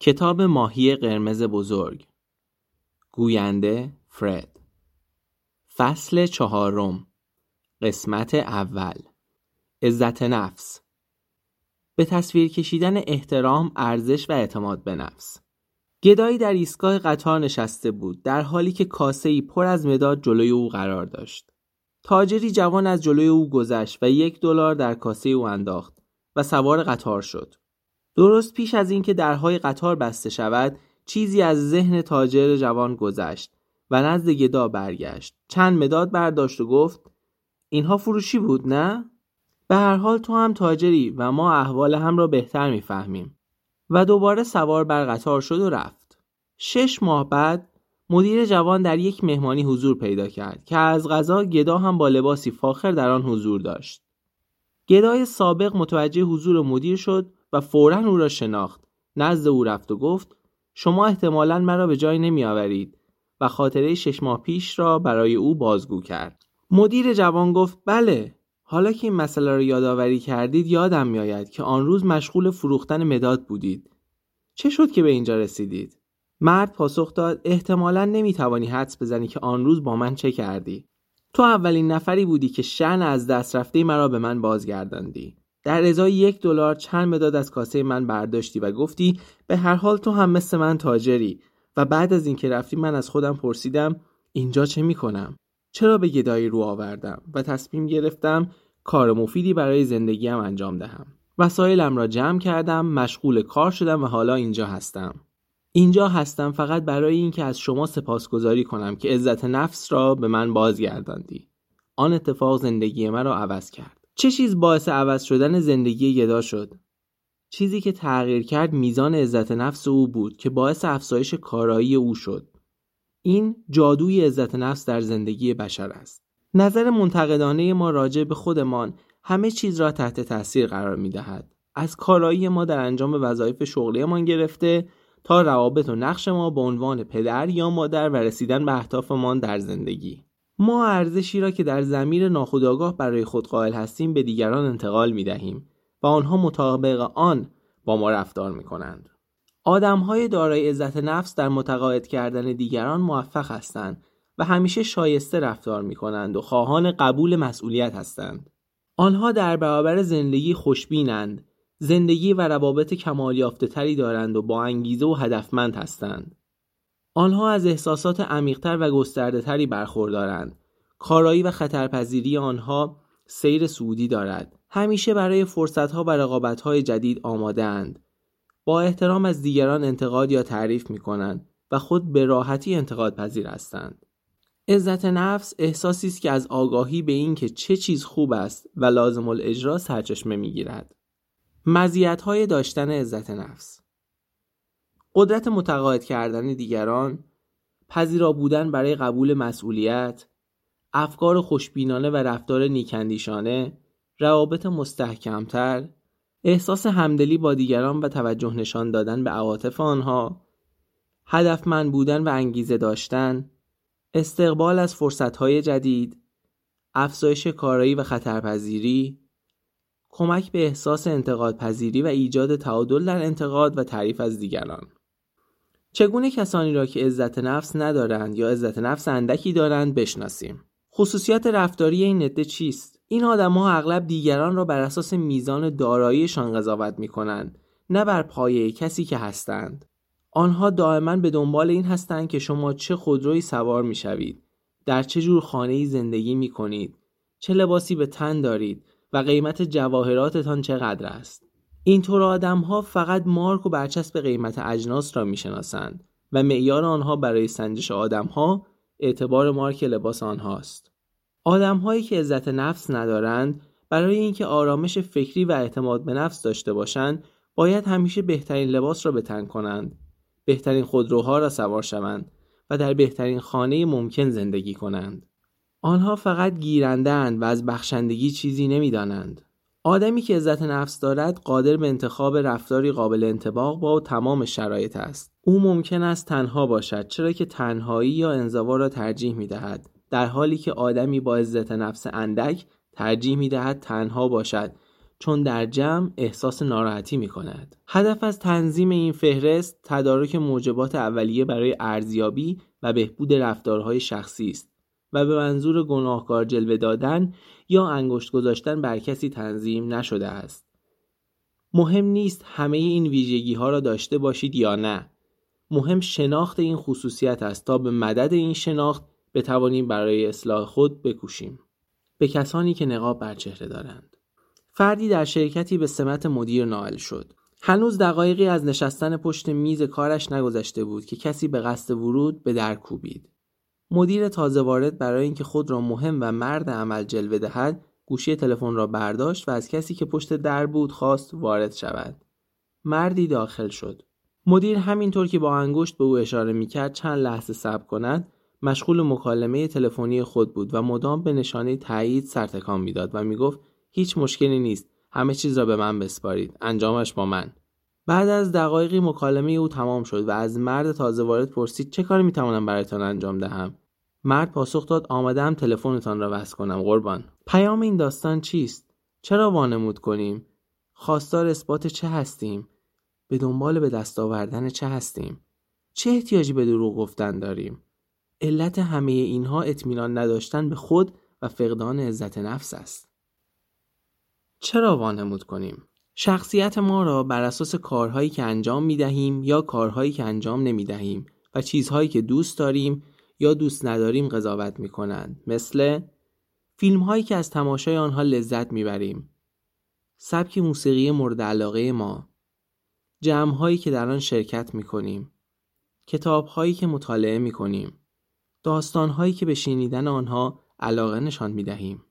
کتاب ماهی قرمز بزرگ. گوینده فرد. فصل چهارم. قسمت اول. عزت نفس. به تصویر کشیدن احترام، ارزش و اعتماد به نفس. گدایی در ایستگاه قطار نشسته بود در حالی که کاسه ای پر از مداد جلوی او قرار داشت. تاجری جوان از جلوی او گذشت و یک دلار در کاسه او انداخت و سوار قطار شد. درست پیش از اینکه درهای قطار بسته شود چیزی از ذهن تاجر جوان گذشت و نزد گدا برگشت. چند مداد برداشت و گفت اینها فروشی بود نه؟ به هر حال تو هم تاجری و ما احوال هم را بهتر می‌فهمیم. و دوباره سوار بر قطار شد و رفت. شش ماه بعد مدیر جوان در یک مهمانی حضور پیدا کرد که از غذا گدا هم با لباسی فاخر در آن حضور داشت. گدای سابق متوجه حضور مدیر شد و فورا او را شناخت. نزد او رفت و گفت شما احتمالا مرا به جای نمی آورید. و خاطره شش ماه پیش را برای او بازگو کرد. مدیر جوان گفت بله حالا که این مسئله را یادآوری کردید یادم میآید که آن روز مشغول فروختن مداد بودید. چه شد که به اینجا رسیدید؟ مرد پاسخ داد احتمالا نمی‌توانی حدس بزنی که آن روز با من چه کردی. تو اولین نفری بودی که شن از دست رفته مرا به من بازگرداندی. در ازای یک دلار چند مداد از کاسه من برداشتی و گفتی به هر حال تو هم مثل من تاجری. و بعد از اینکه رفتی من از خودم پرسیدم اینجا چه می‌کنم؟ چرا به گدایی رو آوردم؟ و تصمیم گرفتم کار مفیدی برای زندگیم انجام دهم. وسایلم را جمع کردم مشغول کار شدم و حالا اینجا هستم. اینجا هستم فقط برای اینکه از شما سپاسگزاری کنم که عزت نفس را به من بازگرداندی. آن اتفاق زندگی من را عوض کرد. چه چیز باعث عوض شدن زندگی گدا شد؟ چیزی که تغییر کرد میزان عزت نفس او بود که باعث افزایش کارایی او شد. این جادوی عزت نفس در زندگی بشر است. نظر منتقدانه ما راجع به خودمان همه چیز را تحت تاثیر قرار می دهد. از کارایی ما در انجام وظایف شغلیمان گرفته تا روابط و نقش ما به عنوان پدر یا مادر و رسیدن به اهدافمان در زندگی. ما ارزشی را که در زمیر ناخودآگاه برای خود قائل هستیم به دیگران انتقال می دهیم و آنها مطابق آن با ما رفتار می کنند. آدم های دارای عزت نفس در متقاعد کردن دیگران موفق هستند و همیشه شایسته رفتار می کنند و خواهان قبول مسئولیت هستند. آنها در برابر زندگی خوشبینند، زندگی و روابط کمال یافته تری دارند و با انگیزه و هدفمند هستند. آنها از احساسات عمیقتر و گسترده تری برخوردارند. کارایی و خطرپذیری آنها سیر سعودی دارد. همیشه برای فرصتها و رقابتهای جدید آماده اند. با احترام از دیگران انتقاد یا تعریف می کنند و خود به راحتی انتقاد پذیر هستند. عزت نفس احساسی است که از آگاهی به اینکه چه چیز خوب است و لازم الاجرا سرچشمه می‌گیرد. مزیت‌های داشتن عزت نفس قدرت متقاعد کردن دیگران پذیرا بودن برای قبول مسئولیت افکار خوشبینانه و رفتار نیکندیشانه روابط مستحکمتر احساس همدلی با دیگران و توجه نشان دادن به عواطف آنها هدفمند بودن و انگیزه داشتن استقبال از فرصتهای جدید افزایش کارایی و خطرپذیری کمک به احساس انتقاد پذیری و ایجاد تعادل در انتقاد و تعریف از دیگران. چگونه کسانی را که عزت نفس ندارند یا عزت نفس اندکی دارند بشناسیم؟ خصوصیات رفتاری این عده چیست؟ این آدمها اغلب دیگران را بر اساس میزان داراییشان قضاوت می کنند نه بر پایه کسی که هستند. آنها دائما به دنبال این هستند که شما چه خودروی سوار می شوید در چه جور خانه زندگی می کنید چه لباسی به تن دارید و قیمت جواهراتتان چقدر است. اینطور آدم ها فقط مارک و برچسب قیمت اجناس را می‌شناسند و معیار آنها برای سنجش آدم ها اعتبار مارک لباس آنهاست. آدم هایی که عزت نفس ندارند برای اینکه آرامش فکری و اعتماد به نفس داشته باشند باید همیشه بهترین لباس را به کنند بهترین خودروها را سوار شوند و در بهترین خانه ممکن زندگی کنند آنها فقط گیرندند و از بخشندگی چیزی نمی‌دانند آدمی که عزت نفس دارد قادر به انتخاب رفتاری قابل انتباق با تمام شرایط است. او ممکن است تنها باشد چرا که تنهایی یا انزوا را ترجیح می دهد در حالی که آدمی با عزت نفس اندک ترجیح می دهد تنها باشد چون در جمع احساس ناراحتی می کند. هدف از تنظیم این فهرست تدارک موجبات اولیه برای ارزیابی و بهبود رفتارهای شخصی است. و به منظور گناهکار جلوه دادن یا انگشت گذاشتن بر کسی تنظیم نشده است. مهم نیست همه این ویژگی ها را داشته باشید یا نه. مهم شناخت این خصوصیت است تا به مدد این شناخت بتوانیم برای اصلاح خود بکوشیم. به کسانی که نقاب بر چهره دارند. فردی در شرکتی به سمت مدیر نائل شد. هنوز دقایقی از نشستن پشت میز کارش نگذشته بود که کسی به قصد ورود به در کوبید. مدیر تازه وارد برای اینکه خود را مهم و مرد عمل جلوه دهد گوشی تلفن را برداشت و از کسی که پشت در بود خواست وارد شود. مردی داخل شد. مدیر همینطور که با انگشت به او اشاره می‌کرد چند لحظه صبر کند مشغول مکالمه تلفنی خود بود و مدام به نشانه تایید سرتکان می‌داد و می‌گفت هیچ مشکلی نیست همه چیز را به من بسپارید انجامش با من بعد از دقایقی مکالمه او تمام شد و از مرد تازه وارد پرسید چه کاری می‌توانم برایتان انجام دهم. مرد پاسخ داد آمدم تلفنتان را وصل کنم. قربان. پیام این داستان چیست؟ چرا وانمود کنیم؟ خواستار اثبات چه هستیم؟ به دنبال به دست آوردن چه هستیم؟ چه احتیاجی به دروغ گفتن داریم؟ علت همه اینها اطمینان نداشتن به خود و فقدان عزت نفس است. چرا وانمود کنیم؟ شخصیت ما را بر اساس کارهایی که انجام می دهیم یا کارهایی که انجام نمی دهیم و چیزهایی که دوست داریم یا دوست نداریم قضاوت می کنند مثل فیلم هایی که از تماشای آنها لذت می بریم سبک موسیقی مورد علاقه ما جمع هایی که در آن شرکت می کنیم کتاب هایی که مطالعه می کنیم داستان هایی که به شنیدن آنها علاقه نشان می دهیم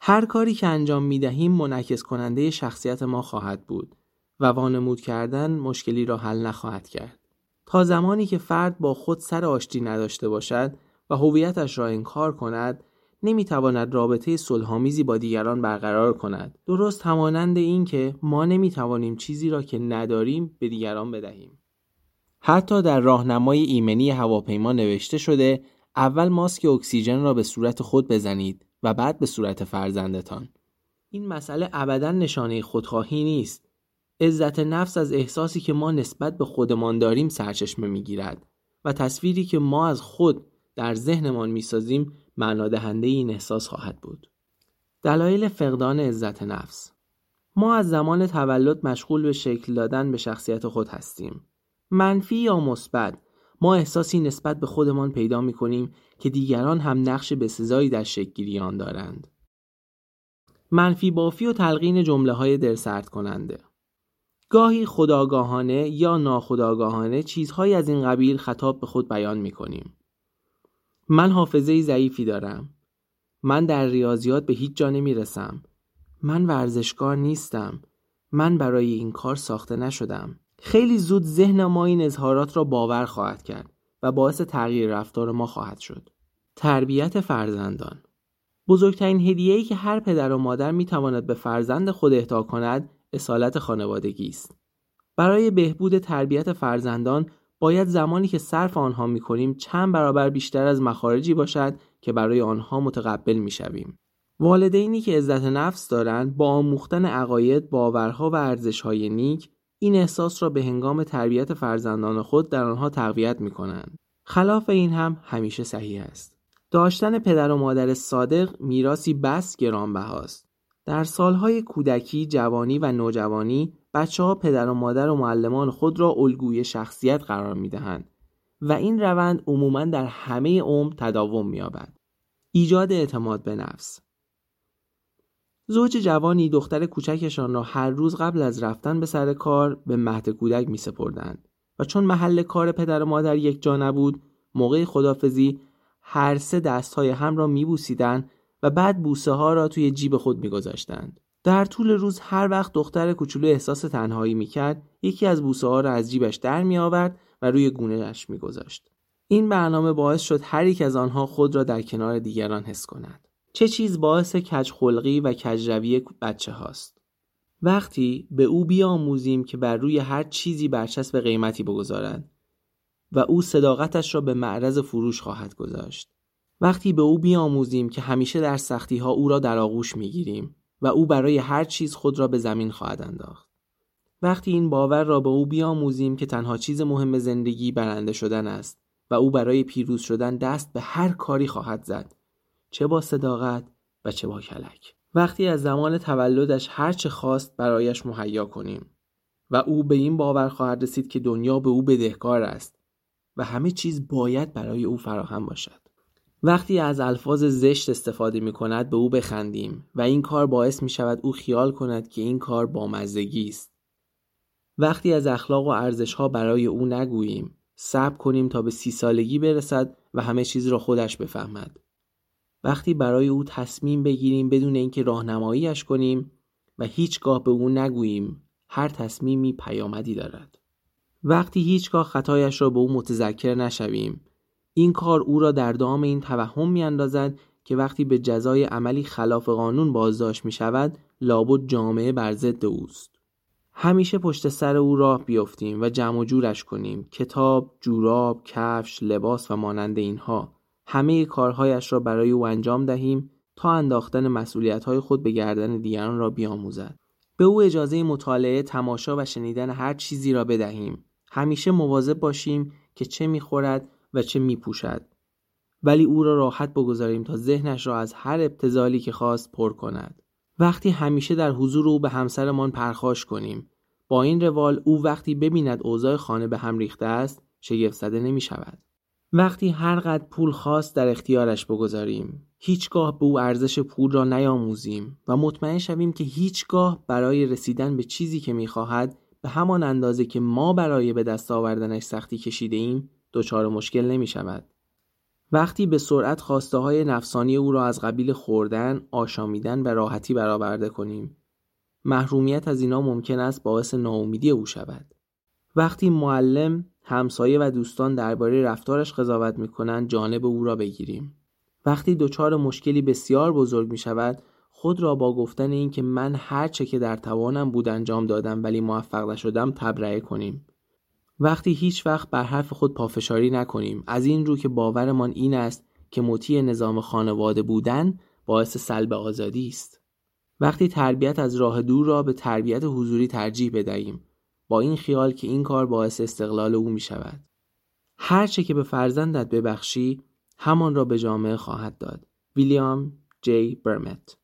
هر کاری که انجام می دهیم منعکس کننده شخصیت ما خواهد بود و وانمود کردن مشکلی را حل نخواهد کرد. تا زمانی که فرد با خود سر آشتی نداشته باشد و هویتش را انکار کند نمی‌تواند رابطه صلحآمیزی با دیگران برقرار کند درست همانند این که ما نمی‌توانیم چیزی را که نداریم به دیگران بدهیم حتی در راهنمای ایمنی هواپیما نوشته شده اول ماسک اکسیژن را به صورت خود بزنید و بعد به صورت فرزندتان. این مسئله ابدا نشانه خودخواهی نیست. عزت نفس از احساسی که ما نسبت به خودمان داریم سرچشمه می‌گیرد و تصویری که ما از خود در ذهنمان می‌سازیم معنا دهنده این احساس خواهد بود. دلایل فقدان عزت نفس. ما از زمان تولد مشغول به شکل دادن به شخصیت خود هستیم. منفی یا مثبت ما احساسی نسبت به خودمان پیدا می کنیم که دیگران هم نقش بسزایی در شکلگیری آن دارند. منفی بافی و تلقین جمله های درسرد کننده گاهی خداگاهانه یا ناخداگاهانه چیزهایی از این قبیل خطاب به خود بیان می کنیم. من حافظه ضعیفی دارم. من در ریاضیات به هیچ جا نمی رسم. من ورزشکار نیستم. من برای این کار ساخته نشدم. خیلی زود ذهن ما این اظهارات را باور خواهد کرد و باعث تغییر رفتار ما خواهد شد. تربیت فرزندان بزرگترین هدیه‌ای که هر پدر و مادر می‌تواند به فرزند خود اهدا کند اصالت خانوادگی است. برای بهبود تربیت فرزندان باید زمانی که صرف آنها می‌کنیم چند برابر بیشتر از مخارجی باشد که برای آنها متقبل می‌شویم. والدینی که عزت نفس دارند با آموختن عقاید، باورها و ارزشهای نیک این احساس را به هنگام تربیت فرزندان خود در آنها تقویت می کنند. خلاف این هم همیشه صحیح است. داشتن پدر و مادر صادق میراسی بس گرانبهاست. در سالهای کودکی، جوانی و نوجوانی بچه ها پدر و مادر و معلمان خود را الگوی شخصیت قرار می دهند و این روند عموما در همه عمر تداوم می ایجاد اعتماد به نفس زوج جوانی دختر کوچکشان را هر روز قبل از رفتن به سر کار به مهد کودک می سپردند و چون محل کار پدر و مادر یک جا نبود موقع خدافزی هر سه دست های هم را می بوسیدن و بعد بوسه ها را توی جیب خود می گذاشتند. در طول روز هر وقت دختر کوچولو احساس تنهایی می کرد یکی از بوسه ها را از جیبش در می آورد و روی گونهش می گذاشت. این برنامه باعث شد هر یک از آنها خود را در کنار دیگران حس کند. چه چیز باعث کجخلقی و کجروی بچه هاست وقتی به او بیاموزیم که بر روی هر چیزی برچسب قیمتی بگذارد و او صداقتش را به معرض فروش خواهد گذاشت وقتی به او بیاموزیم که همیشه در سختی ها او را در آغوش می‌گیریم و او برای هر چیز خود را به زمین خواهد انداخت. وقتی این باور را به او بیاموزیم که تنها چیز مهم زندگی برنده شدن است و او برای پیروز شدن دست به هر کاری خواهد زد چه با صداقت و چه با کلک. وقتی از زمان تولدش هر چه خواست برایش مهیا کنیم. و او به این باور خواهد رسید که دنیا به او بدهکار است و همه چیز باید برای او فراهم باشد. وقتی از الفاظ زشت استفاده می کند به او بخندیم و این کار باعث می شود او خیال کند که این کار بامزدگی است. وقتی از اخلاق و ارزش ها برای او نگوییم صبر کنیم تا به سی سالگی برسد و همه چیز را خودش بفهمد. وقتی برای او تصمیم بگیریم بدون اینکه راهنماییش کنیم و هیچگاه به او نگوییم هر تصمیمی پیامدی دارد. وقتی هیچگاه خطایش را به او متذکر نشویم این کار او را در دام این توهم میاندازد که وقتی به جزای عملی خلاف قانون بازداشت می شود لابد جامعه بر ضد اوست. همیشه پشت سر او راه بیفتیم و جمع و جورش کنیم. کتاب، جوراب، کفش، لباس و مانند اینها. همه کارهایش را برای او انجام دهیم تا انداختن مسئولیتهای خود به گردن دیگران را بیاموزد. به او اجازه مطالعه، تماشا و شنیدن هر چیزی را بدهیم. همیشه مواظب باشیم که چه می‌خورد و چه میپوشد. ولی او را راحت بگذاریم تا ذهنش را از هر ابتزالی که خواست پر کند. وقتی همیشه در حضور او به همسرمان پرخاش کنیم با این روال او وقتی ببیند اوضاع خانه به هم ریخته است شگفت زده نمی شود وقتی هر قد پول خواست در اختیارش بگذاریم هیچگاه به او ارزش پول را نیاموزیم و مطمئن شویم که هیچگاه برای رسیدن به چیزی که می‌خواهد به همان اندازه که ما برای به دست آوردنش سختی کشیده ایم دچار مشکل نمی شود. وقتی به سرعت خواسته های نفسانی او را از قبیل خوردن، آشامیدن و راحتی برآورده کنیم محرومیت از اینا ممکن است باعث ناامیدی او شود. وقتی معلم، همسایه و دوستان درباره رفتارش قضاوت می‌کنند جانب او را بگیریم. وقتی دچار مشکلی بسیار بزرگ می شود خود را با گفتن این که من هر چه که در توانم بود انجام دادم ولی موفق نشدم تبرئه کنیم. وقتی هیچ وقت بر حرف خود پافشاری نکنیم از این رو که باورمان این است که مطیع نظام خانواده بودن باعث سلب آزادی است وقتی تربیت از راه دور را به تربیت حضوری ترجیح بدهیم با این خیال که این کار باعث استقلال او می شود هر چه که به فرزندت ببخشی همان را به جامعه خواهد داد. ویلیام جی برمت.